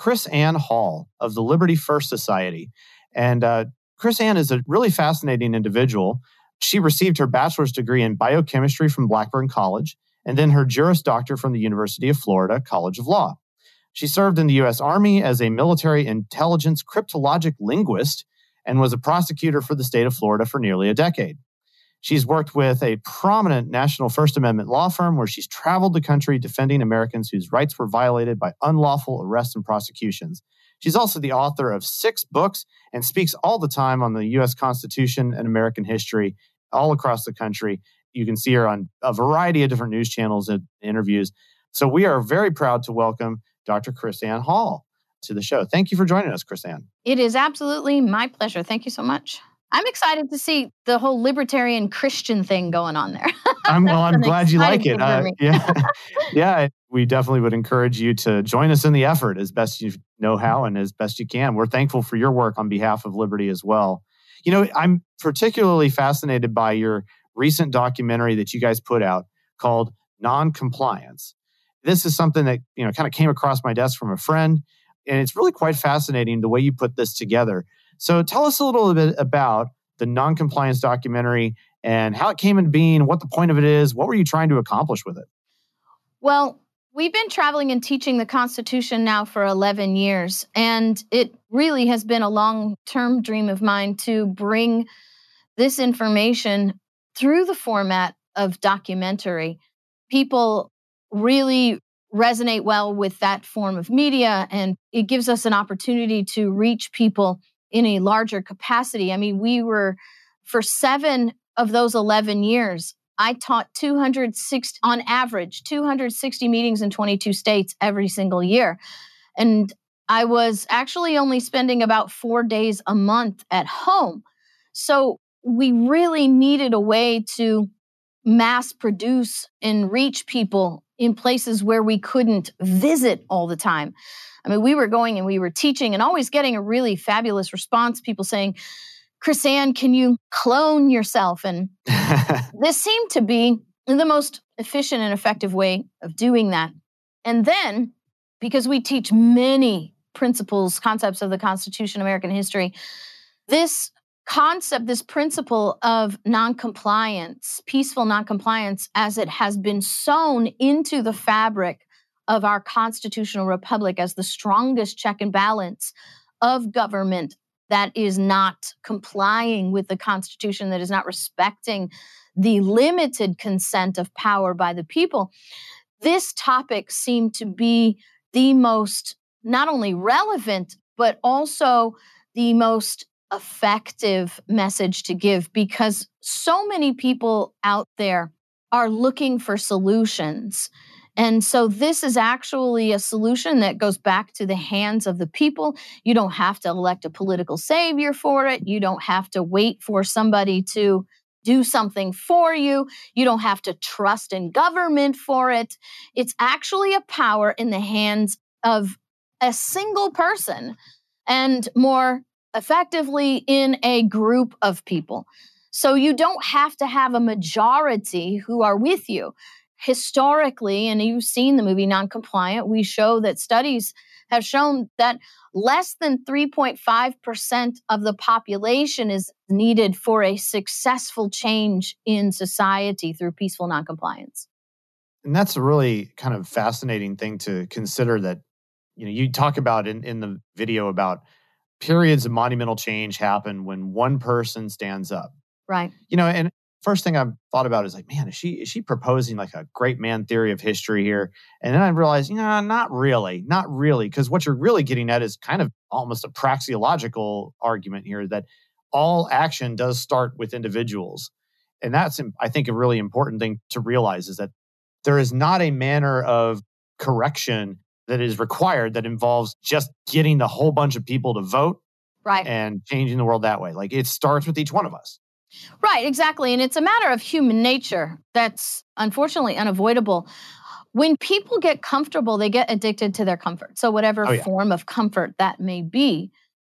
KrisAnne Hall of the Liberty First Society. And uh, Ann is a really fascinating individual. She received her bachelor's degree in biochemistry from Blackburn College and then her Juris Doctor from the University of Florida College of Law. She served in the U.S. Army as a military intelligence cryptologic linguist and was a prosecutor for the state of Florida for nearly a decade. She's worked with a prominent national First Amendment law firm where she's traveled the country defending Americans whose rights were violated by unlawful arrests and prosecutions. She's also the author of six books and speaks all the time on the U.S. Constitution and American history all across the country. You can see her on a variety of different news channels and interviews. So we are very proud to welcome Dr. KrisAnne Hall to the show. Thank you for joining us, KrisAnne. It is absolutely my pleasure. Thank you so much. I'm excited to see the whole libertarian Christian thing going on there. I'm, well, I'm glad you like it. Uh, yeah, yeah. We definitely would encourage you to join us in the effort as best you know how and as best you can. We're thankful for your work on behalf of Liberty as well. You know, I'm particularly fascinated by your recent documentary that you guys put out called Non-Compliance. This is something that you know kind of came across my desk from a friend, and it's really quite fascinating the way you put this together. So tell us a little bit about the non-compliance documentary and how it came into being, what the point of it is, what were you trying to accomplish with it? Well, we've been traveling and teaching the Constitution now for 11 years, and it really has been a long-term dream of mine to bring this information through the format of documentary. People really resonate well with that form of media, and it gives us an opportunity to reach people in a larger capacity. I mean, we were for seven of those 11 years, I taught 260 on average 260 meetings in 22 states every single year. And I was actually only spending about 4 days a month at home. So we really needed a way to mass produce and reach people in places where we couldn't visit all the time. I mean, we were going and we were teaching and always getting a really fabulous response. People saying, KrisAnne, can you clone yourself? And this seemed to be the most efficient and effective way of doing that. And then, because we teach many principles, concepts of the Constitution, American history, this concept, this principle of noncompliance, peaceful noncompliance, as it has been sewn into the fabric of our constitutional republic as the strongest check and balance of government that is not complying with the Constitution, that is not respecting the limited consent of power by the people. This topic seemed to be the most not only relevant, but also the most effective message to give because so many people out there are looking for solutions and so this is actually a solution that goes back to the hands of the people. You don't have to elect a political savior for it. You don't have to wait for somebody to do something for you. You don't have to trust in government for it. It's actually a power in the hands of a single person and more effectively in a group of people. So you don't have to have a majority who are with you historically, and you've seen the movie Noncompliant, we show that studies have shown that less than 3.5% of the population is needed for a successful change in society through peaceful noncompliance. And that's a really kind of fascinating thing to consider that, you know, you talk about in, in the video about periods of monumental change happen when one person stands up. Right. You know, and first thing I thought about is like, man, is she is she proposing like a great man theory of history here? And then I realized, you know, not really, not really, because what you're really getting at is kind of almost a praxeological argument here that all action does start with individuals, and that's I think a really important thing to realize is that there is not a manner of correction that is required that involves just getting the whole bunch of people to vote Right. And changing the world that way. Like it starts with each one of us. Right, exactly. And it's a matter of human nature that's unfortunately unavoidable. When people get comfortable, they get addicted to their comfort. So, whatever Oh, yeah. form of comfort that may be.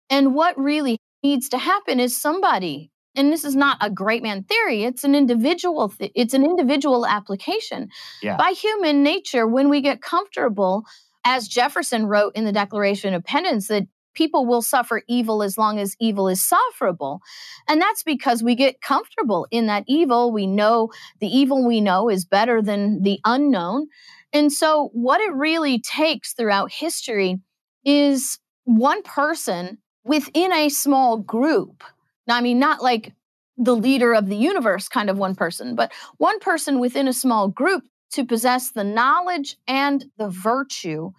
And what really needs to happen is somebody, and this is not a great man theory, it's an individual, th- it's an individual application. Yeah. By human nature, when we get comfortable, as Jefferson wrote in the Declaration of Independence, that people will suffer evil as long as evil is sufferable. And that's because we get comfortable in that evil. We know the evil we know is better than the unknown. And so, what it really takes throughout history is one person within a small group. Now, I mean, not like the leader of the universe kind of one person, but one person within a small group to possess the knowledge and the virtue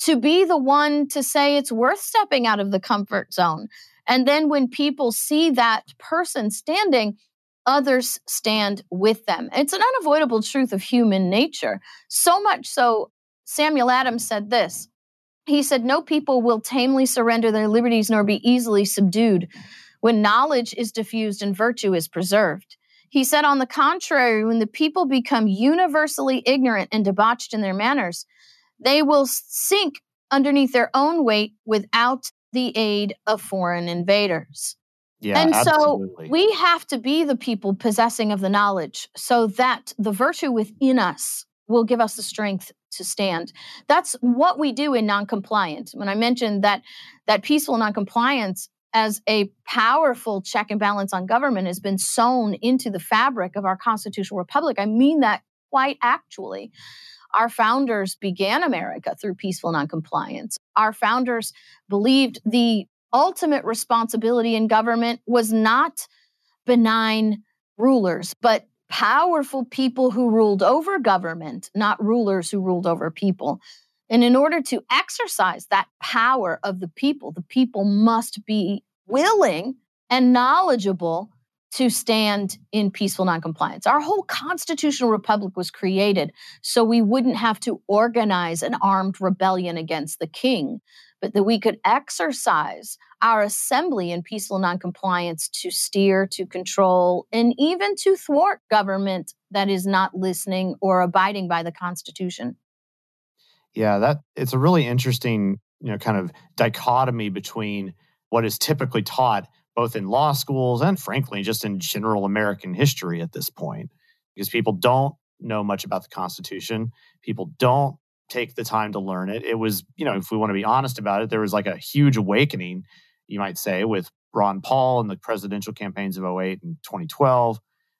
to be the one to say it's worth stepping out of the comfort zone. And then when people see that person standing, others stand with them. It's an unavoidable truth of human nature. So much so, Samuel Adams said this. He said, No people will tamely surrender their liberties nor be easily subdued when knowledge is diffused and virtue is preserved. He said, On the contrary, when the people become universally ignorant and debauched in their manners, they will sink underneath their own weight without the aid of foreign invaders. Yeah. and so we have to be the people possessing of the knowledge so that the virtue within us will give us the strength to stand. That's what we do in noncompliance. When I mentioned that that peaceful noncompliance as a powerful check and balance on government has been sewn into the fabric of our constitutional republic, I mean that quite actually. Our founders began America through peaceful noncompliance. Our founders believed the ultimate responsibility in government was not benign rulers, but powerful people who ruled over government, not rulers who ruled over people. And in order to exercise that power of the people, the people must be willing and knowledgeable to stand in peaceful noncompliance. Our whole constitutional republic was created so we wouldn't have to organize an armed rebellion against the king, but that we could exercise our assembly in peaceful noncompliance to steer, to control, and even to thwart government that is not listening or abiding by the Constitution. Yeah, that it's a really interesting, you know, kind of dichotomy between what is typically taught both in law schools and frankly just in general American history at this point because people don't know much about the Constitution. People don't take the time to learn it. It was, you know, if we want to be honest about it, there was like a huge awakening, you might say, with Ron Paul and the presidential campaigns of 08 and 2012,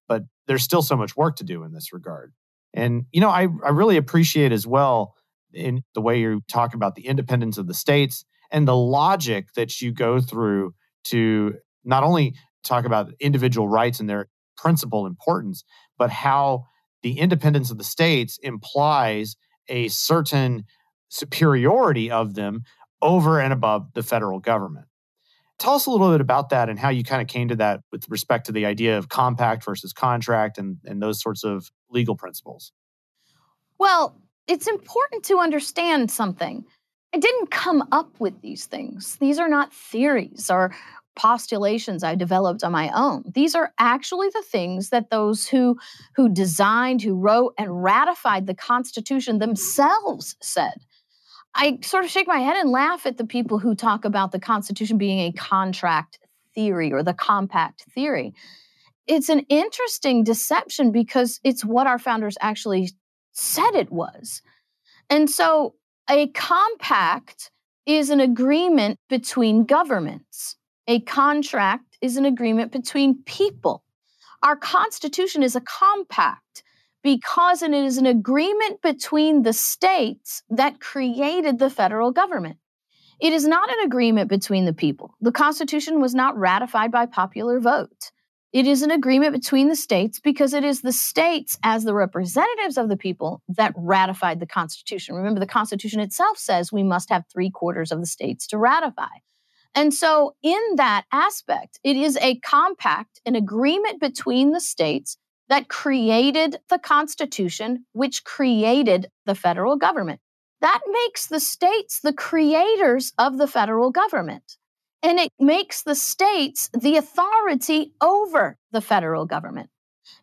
but there's still so much work to do in this regard. And you know, I I really appreciate as well in the way you talk about the independence of the states and the logic that you go through to not only talk about individual rights and their principal importance, but how the independence of the states implies a certain superiority of them over and above the federal government. Tell us a little bit about that and how you kind of came to that with respect to the idea of compact versus contract and, and those sorts of legal principles. Well, it's important to understand something. I didn't come up with these things. These are not theories or postulations I developed on my own. These are actually the things that those who who designed, who wrote and ratified the Constitution themselves said. I sort of shake my head and laugh at the people who talk about the Constitution being a contract theory or the compact theory. It's an interesting deception because it's what our founders actually said it was. And so a compact is an agreement between governments. A contract is an agreement between people. Our Constitution is a compact because it is an agreement between the states that created the federal government. It is not an agreement between the people. The Constitution was not ratified by popular vote. It is an agreement between the states because it is the states, as the representatives of the people, that ratified the Constitution. Remember, the Constitution itself says we must have three quarters of the states to ratify. And so, in that aspect, it is a compact, an agreement between the states that created the Constitution, which created the federal government. That makes the states the creators of the federal government. And it makes the states the authority over the federal government.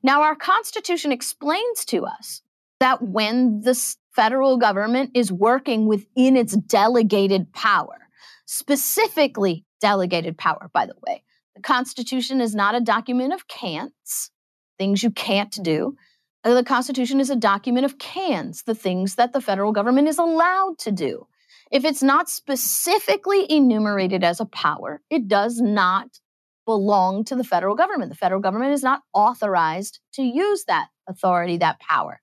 Now, our Constitution explains to us that when the federal government is working within its delegated power, specifically delegated power, by the way, the Constitution is not a document of can'ts, things you can't do. Uh, the Constitution is a document of cans, the things that the federal government is allowed to do. If it's not specifically enumerated as a power, it does not belong to the federal government. The federal government is not authorized to use that authority, that power.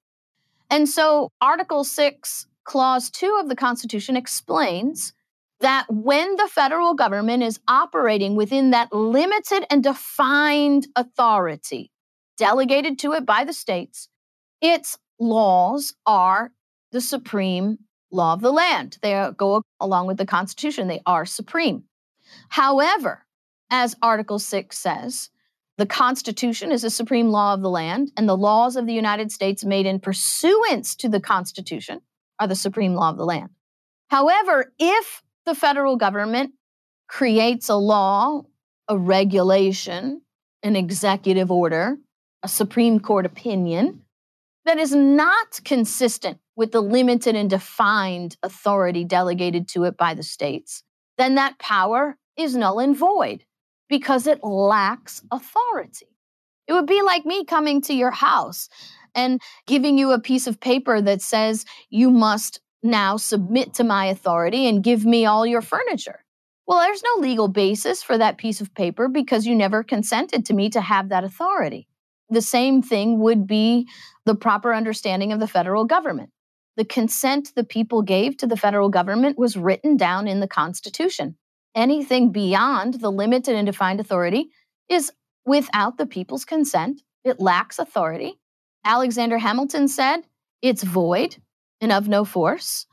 And so, Article 6, Clause 2 of the Constitution explains that when the federal government is operating within that limited and defined authority delegated to it by the states, its laws are the supreme law of the land. They uh, go along with the Constitution, they are supreme. However, as Article 6 says, the Constitution is the supreme law of the land, and the laws of the United States made in pursuance to the Constitution are the supreme law of the land. However, if the federal government creates a law, a regulation, an executive order, a Supreme Court opinion that is not consistent with the limited and defined authority delegated to it by the states, then that power is null and void because it lacks authority. It would be like me coming to your house and giving you a piece of paper that says you must now submit to my authority and give me all your furniture. Well, there's no legal basis for that piece of paper because you never consented to me to have that authority. The same thing would be the proper understanding of the federal government. The consent the people gave to the federal government was written down in the Constitution. Anything beyond the limited and defined authority is without the people's consent. It lacks authority. Alexander Hamilton said, it's void and of no force.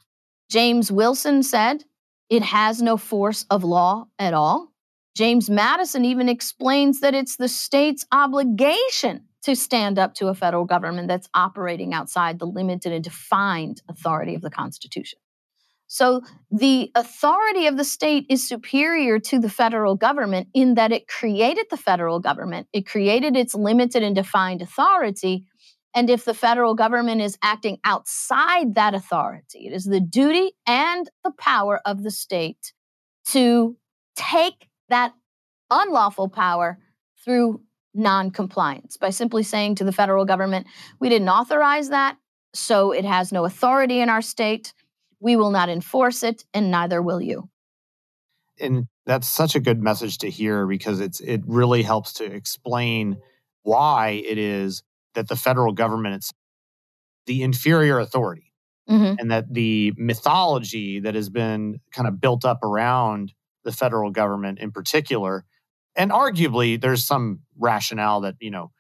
James Wilson said, it has no force of law at all. James Madison even explains that it's the state's obligation to stand up to a federal government that's operating outside the limited and defined authority of the Constitution. So the authority of the state is superior to the federal government in that it created the federal government, it created its limited and defined authority. And if the federal government is acting outside that authority, it is the duty and the power of the state to take that unlawful power through noncompliance by simply saying to the federal government, we didn't authorize that, so it has no authority in our state. We will not enforce it, and neither will you. And that's such a good message to hear because it's it really helps to explain why it is that the federal government is the inferior authority. Mm-hmm. And that the mythology that has been kind of built up around the federal government in particular, and arguably there's some rationale that, you know,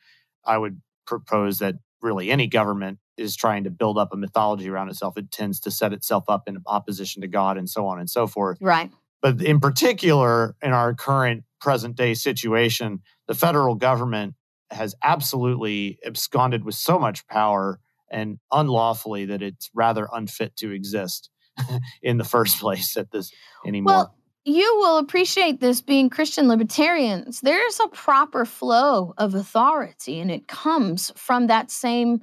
I would propose that really any government is trying to build up a mythology around itself, it tends to set itself up in opposition to God and so on and so forth. Right. But in particular, in our current present day situation, the federal government has absolutely absconded with so much power and unlawfully that it's rather unfit to exist in the first place at this anymore. Well, you will appreciate this being Christian libertarians. There's a proper flow of authority, and it comes from that same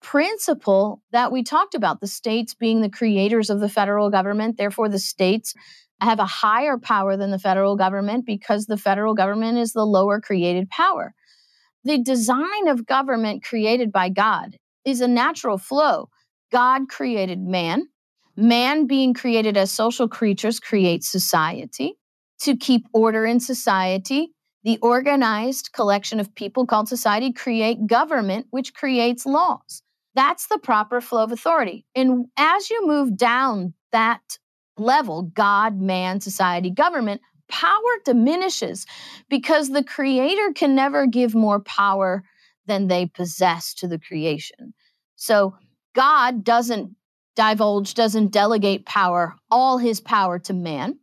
principle that we talked about the states being the creators of the federal government. Therefore, the states have a higher power than the federal government because the federal government is the lower created power. The design of government created by God is a natural flow. God created man. Man, being created as social creatures, creates society. To keep order in society, the organized collection of people called society create government, which creates laws. That's the proper flow of authority. And as you move down that level God, man, society, government power diminishes because the creator can never give more power than they possess to the creation. So God doesn't divulge, doesn't delegate power, all his power to man.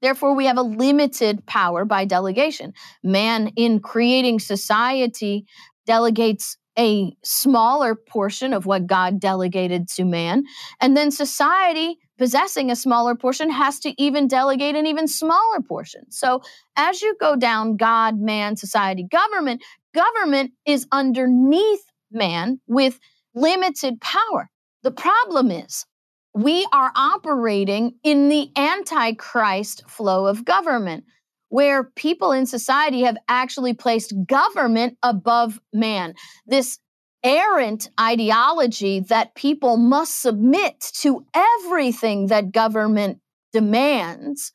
Therefore, we have a limited power by delegation. Man, in creating society, delegates a smaller portion of what God delegated to man. And then society, possessing a smaller portion, has to even delegate an even smaller portion. So as you go down God, man, society, government, government is underneath man with limited power. The problem is we are operating in the antichrist flow of government where people in society have actually placed government above man. This errant ideology that people must submit to everything that government demands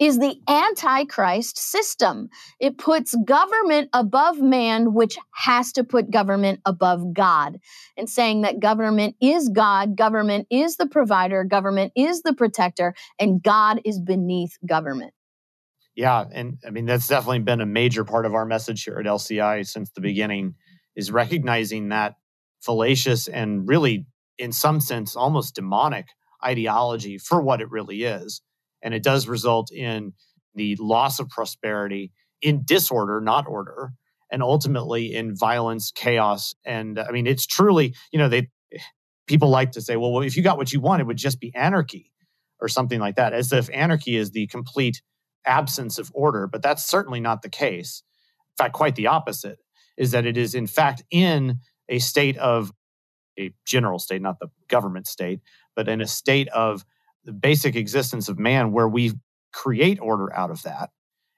is the antichrist system. It puts government above man, which has to put government above God, and saying that government is God, government is the provider, government is the protector, and God is beneath government. Yeah, and I mean that's definitely been a major part of our message here at LCI since the beginning is recognizing that fallacious and really in some sense almost demonic ideology for what it really is. And it does result in the loss of prosperity in disorder, not order, and ultimately in violence, chaos. And uh, I mean, it's truly, you know, they people like to say, well, if you got what you want, it would just be anarchy or something like that, as if anarchy is the complete absence of order, but that's certainly not the case. In fact, quite the opposite is that it is, in fact, in a state of a general state, not the government state, but in a state of the basic existence of man where we create order out of that.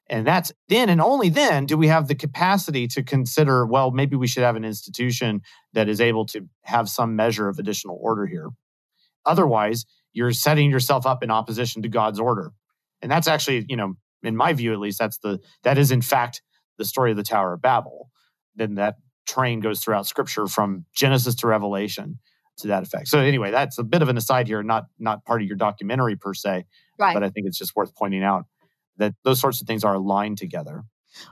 And that's then and only then do we have the capacity to consider, well, maybe we should have an institution that is able to have some measure of additional order here. Otherwise, you're setting yourself up in opposition to God's order and that's actually you know in my view at least that's the that is in fact the story of the tower of babel then that train goes throughout scripture from genesis to revelation to that effect so anyway that's a bit of an aside here not not part of your documentary per se right. but i think it's just worth pointing out that those sorts of things are aligned together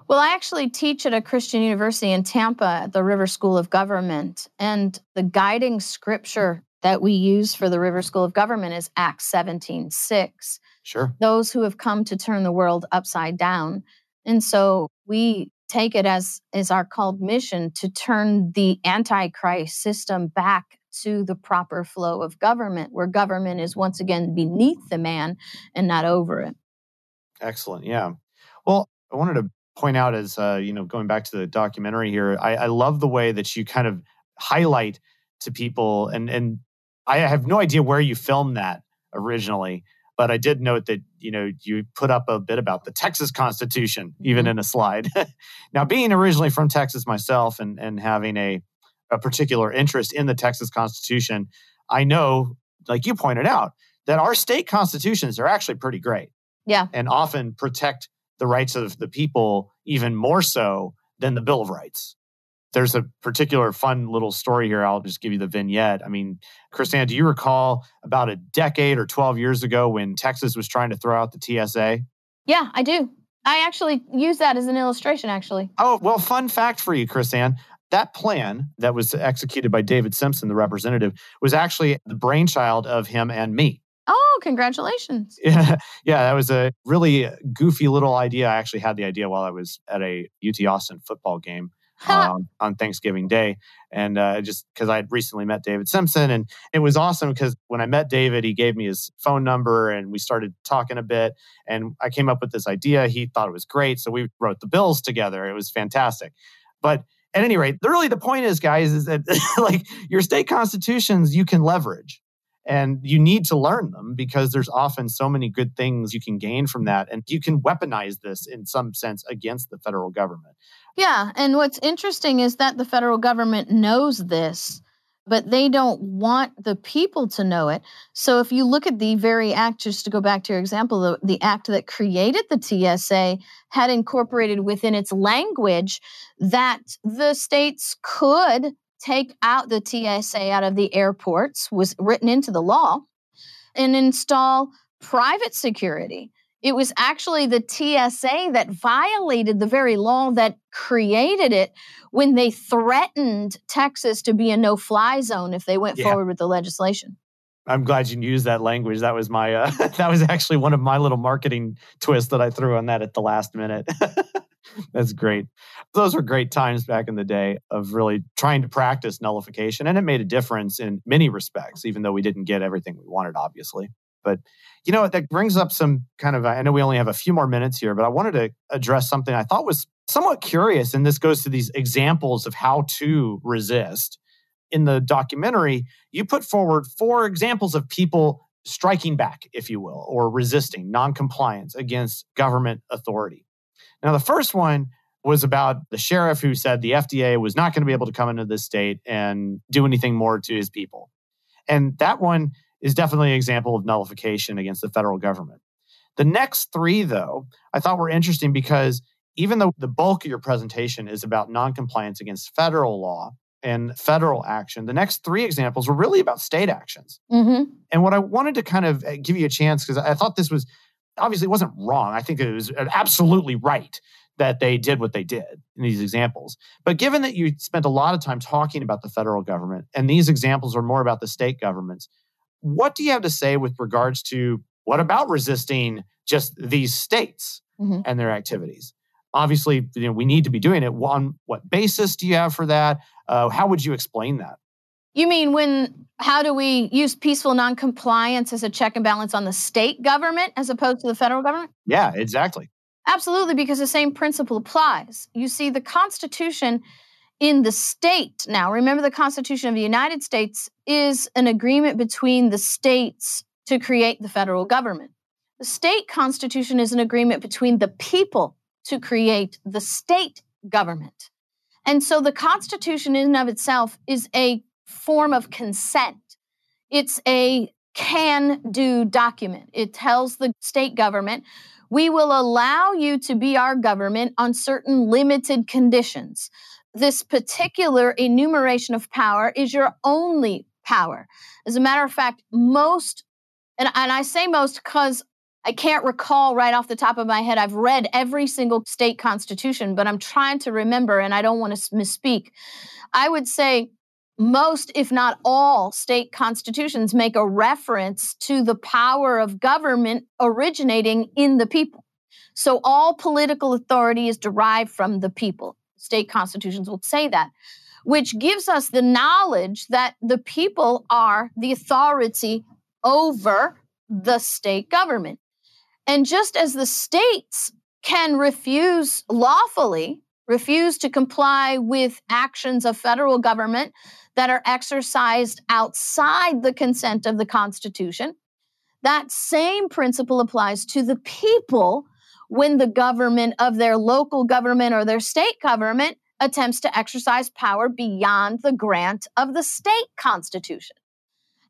well, I actually teach at a Christian university in Tampa at the River School of Government. And the guiding scripture that we use for the River School of Government is Acts 17 6. Sure. Those who have come to turn the world upside down. And so we take it as, as our called mission to turn the antichrist system back to the proper flow of government, where government is once again beneath the man and not over it. Excellent. Yeah. Well, I wanted to point out as uh, you know, going back to the documentary here, I, I love the way that you kind of highlight to people and and I have no idea where you filmed that originally, but I did note that you know you put up a bit about the Texas Constitution even mm-hmm. in a slide. now, being originally from Texas myself and and having a a particular interest in the Texas Constitution, I know, like you pointed out, that our state constitutions are actually pretty great. Yeah, and often protect the rights of the people even more so than the Bill of Rights there's a particular fun little story here. I'll just give you the vignette. I mean, KrisAnne, do you recall about a decade or 12 years ago when Texas was trying to throw out the TSA? Yeah, I do. I actually use that as an illustration, actually. Oh, well, fun fact for you, KrisAnne. That plan that was executed by David Simpson, the representative, was actually the brainchild of him and me. Oh, congratulations. Yeah, yeah, that was a really goofy little idea. I actually had the idea while I was at a UT Austin football game um, on Thanksgiving Day. And uh, just because I had recently met David Simpson, and it was awesome because when I met David, he gave me his phone number and we started talking a bit. And I came up with this idea. He thought it was great. So we wrote the bills together. It was fantastic. But at any rate, really the point is, guys, is that like your state constitutions you can leverage and you need to learn them because there's often so many good things you can gain from that and you can weaponize this in some sense against the federal government. Yeah and what's interesting is that the federal government knows this but they don't want the people to know it so if you look at the very act just to go back to your example the, the act that created the tsa had incorporated within its language that the states could take out the TSA out of the airports was written into the law and install private security. It was actually the TSA that violated the very law that created it when they threatened Texas to be a no fly zone if they went yeah. forward with the legislation. I'm glad you used that language. That was my uh, that was actually one of my little marketing twists that I threw on that at the last minute. That's great. Those were great times back in the day of really trying to practice nullification. And it made a difference in many respects, even though we didn't get everything we wanted, obviously. But, you know, that brings up some kind of, I know we only have a few more minutes here, but I wanted to address something I thought was somewhat curious. And this goes to these examples of how to resist. In the documentary, you put forward four examples of people striking back, if you will, or resisting noncompliance against government authority. Now, the first one was about the sheriff who said the FDA was not going to be able to come into this state and do anything more to his people. And that one is definitely an example of nullification against the federal government. The next three, though, I thought were interesting because even though the bulk of your presentation is about noncompliance against federal law and federal action, the next three examples were really about state actions. Mm-hmm. And what I wanted to kind of uh, give you a chance, because I thought this was obviously it wasn't wrong. I think it was absolutely right that they did what they did in these examples. But given that you spent a lot of time talking about the federal government and these examples are more about the state governments, what do you have to say with regards to what about resisting just these states mm-hmm. and their activities? Obviously, you know, we need to be doing it. On what basis do you have for that? Uh, how would you explain that? You mean when how do we use peaceful noncompliance as a check and balance on the state government as opposed to the federal government? Yeah, exactly. Absolutely, because the same principle applies. You see, the Constitution in the state now, remember the Constitution of the United States is an agreement between the states to create the federal government. The state constitution is an agreement between the people to create the state government. And so the Constitution, in and of itself, is a form of consent. It's a can do document. It tells the state government, we will allow you to be our government on certain limited conditions. This particular enumeration of power is your only power. As a matter of fact, most, and, and I say most because I can't recall right off the top of my head. I've read every single state constitution, but I'm trying to remember and I don't want to misspeak. I would say most, if not all, state constitutions make a reference to the power of government originating in the people. So all political authority is derived from the people. State constitutions will say that, which gives us the knowledge that the people are the authority over the state government. And just as the states can refuse lawfully, refuse to comply with actions of federal government that are exercised outside the consent of the Constitution. That same principle applies to the people when the government of their local government or their state government attempts to exercise power beyond the grant of the state constitution.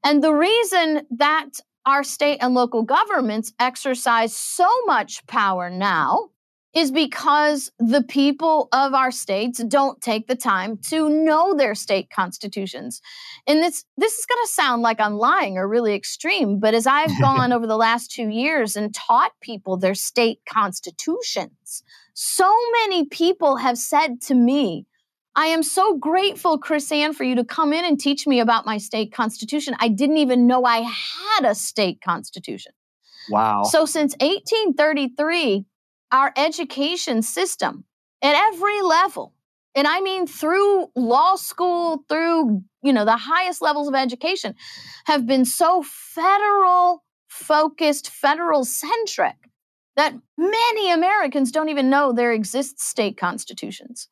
And the reason that our state and local governments exercise so much power now is because the people of our states don't take the time to know their state constitutions. And this this is going to sound like I'm lying or really extreme, but as I've gone over the last 2 years and taught people their state constitutions, so many people have said to me, I am so grateful, KrisAnne, for you to come in and teach me about my state constitution. I didn't even know I had a state constitution. Wow. So since 1833, our education system at every level. And i mean through law school through you know the highest levels of education have been so federal focused federal centric that many americans don't even know there exist state constitutions.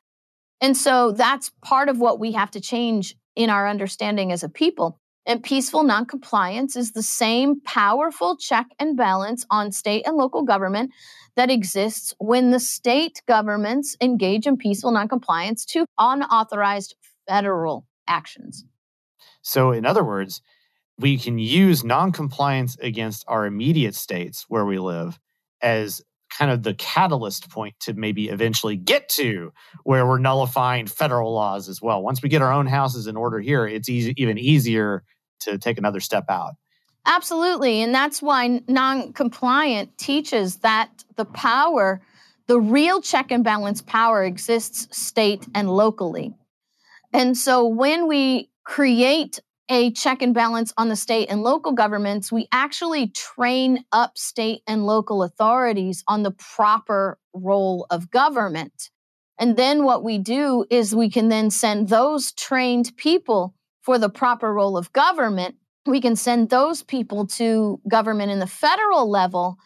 And so that's part of what we have to change in our understanding as a people and peaceful noncompliance is the same powerful check and balance on state and local government that exists when the state governments engage in peaceful noncompliance to unauthorized federal actions. So, in other words, we can use noncompliance against our immediate states where we live as kind of the catalyst point to maybe eventually get to where we're nullifying federal laws as well. Once we get our own houses in order here, it's easy, even easier to take another step out. Absolutely. And that's why non compliant teaches that the power, the real check and balance power exists state and locally. And so when we create a check and balance on the state and local governments, we actually train up state and local authorities on the proper role of government. And then what we do is we can then send those trained people for the proper role of government. We can send those people to government in the federal level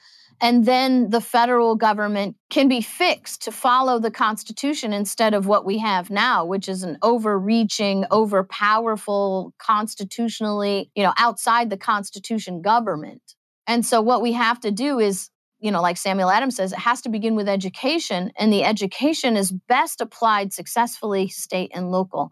and then the federal government can be fixed to follow the Constitution instead of what we have now, which is an overreaching, overpowerful, constitutionally, you know, outside the Constitution government. And so what we have to do is, you know, like Samuel Adams says, it has to begin with education. And the education is best applied successfully state and local,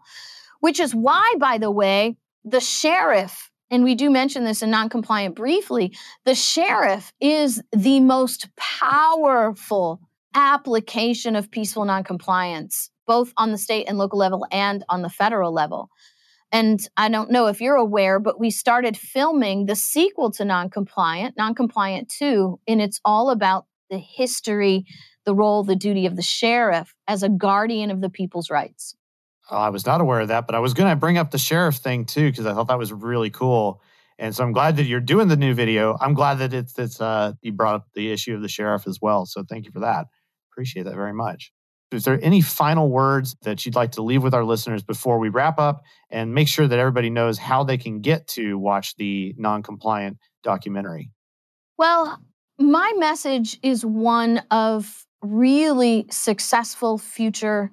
which is why, by the way, the sheriff and we do mention this in non-compliant briefly, the sheriff is the most powerful application of peaceful noncompliance, both on the state and local level and on the federal level. And I don't know if you're aware, but we started filming the sequel to Noncompliant, Noncompliant 2, and it's all about the history, the role, the duty of the sheriff as a guardian of the people's rights. I was not aware of that, but I was going to bring up the sheriff thing too because I thought that was really cool. And so I'm glad that you're doing the new video. I'm glad that it's, it's uh, you brought up the issue of the sheriff as well. So thank you for that. Appreciate that very much. Is there any final words that you'd like to leave with our listeners before we wrap up and make sure that everybody knows how they can get to watch the non-compliant documentary? Well, my message is one of really successful future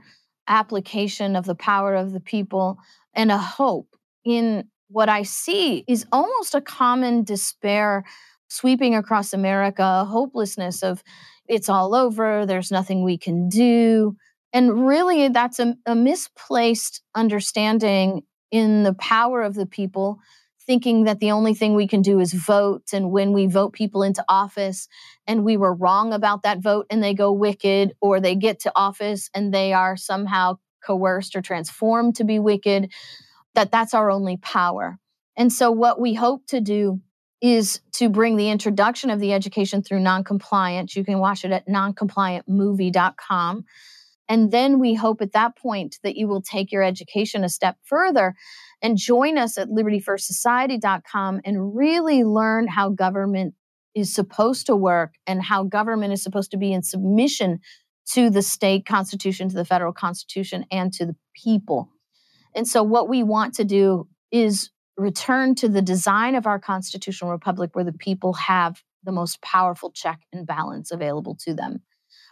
application of the power of the people and a hope in what I see is almost a common despair sweeping across America, hopelessness of it's all over, there's nothing we can do. And really, that's a, a misplaced understanding in the power of the people thinking that the only thing we can do is vote. And when we vote people into office and we were wrong about that vote and they go wicked, or they get to office and they are somehow coerced or transformed to be wicked, that that's our only power. And so, what we hope to do is to bring the introduction of the education through noncompliance. You can watch it at noncompliantmovie.com. And then we hope at that point that you will take your education a step further and join us at libertyfirstsociety.com and really learn how government is supposed to work and how government is supposed to be in submission to the state constitution, to the federal constitution, and to the people. And so, what we want to do is return to the design of our constitutional republic where the people have the most powerful check and balance available to them.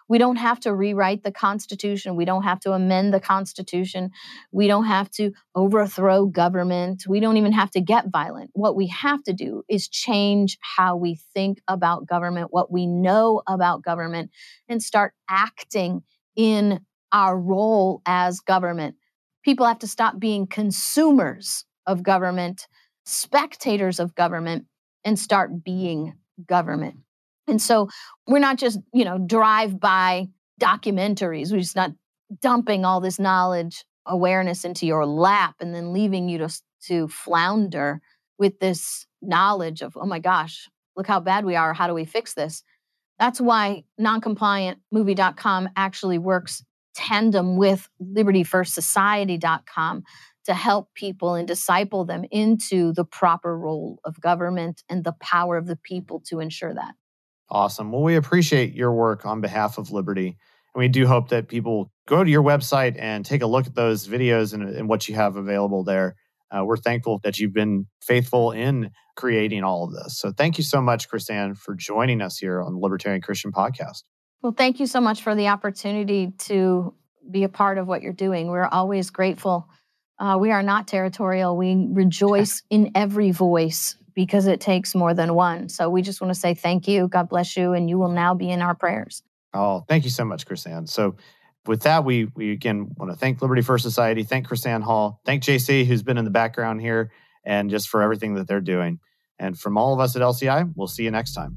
We don't have to rewrite the Constitution. We don't have to amend the Constitution. We don't have to overthrow government. We don't even have to get violent. What we have to do is change how we think about government, what we know about government, and start acting in our role as government. People have to stop being consumers of government, spectators of government, and start being government. And so we're not just, you know, drive by documentaries. We're just not dumping all this knowledge, awareness into your lap and then leaving you to, to flounder with this knowledge of, oh my gosh, look how bad we are. How do we fix this? That's why noncompliantmovie.com actually works tandem with libertyfirstsociety.com to help people and disciple them into the proper role of government and the power of the people to ensure that. Awesome. Well, we appreciate your work on behalf of Liberty. And we do hope that people go to your website and take a look at those videos and, and what you have available there. Uh, we're thankful that you've been faithful in creating all of this. So thank you so much, KrisAnne, for joining us here on the Libertarian Christian Podcast. Well, thank you so much for the opportunity to be a part of what you're doing. We're always grateful. Uh, we are not territorial. We rejoice in every voice because it takes more than one. So we just want to say thank you. God bless you. And you will now be in our prayers. Oh, thank you so much, KrisAnne. So with that, we we again want to thank Liberty First Society, thank KrisAnne Hall, thank JC who's been in the background here, and just for everything that they're doing. And from all of us at LCI, we'll see you next time.